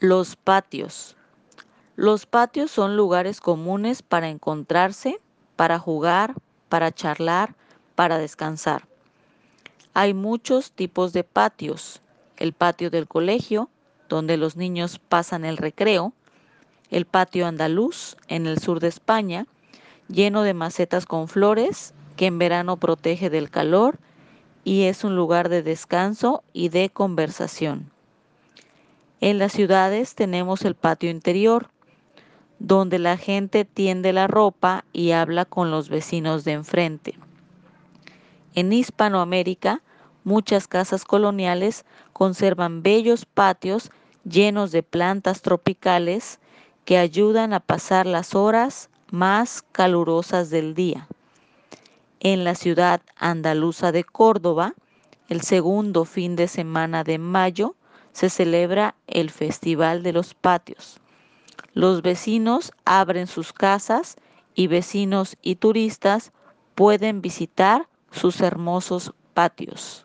Los patios. Los patios son lugares comunes para encontrarse, para jugar, para charlar, para descansar. Hay muchos tipos de patios. El patio del colegio, donde los niños pasan el recreo. El patio andaluz, en el sur de España, lleno de macetas con flores, que en verano protege del calor y es un lugar de descanso y de conversación. En las ciudades tenemos el patio interior, donde la gente tiende la ropa y habla con los vecinos de enfrente. En Hispanoamérica, muchas casas coloniales conservan bellos patios llenos de plantas tropicales que ayudan a pasar las horas más calurosas del día. En la ciudad andaluza de Córdoba, el segundo fin de semana de mayo, se celebra el Festival de los Patios. Los vecinos abren sus casas y vecinos y turistas pueden visitar sus hermosos patios.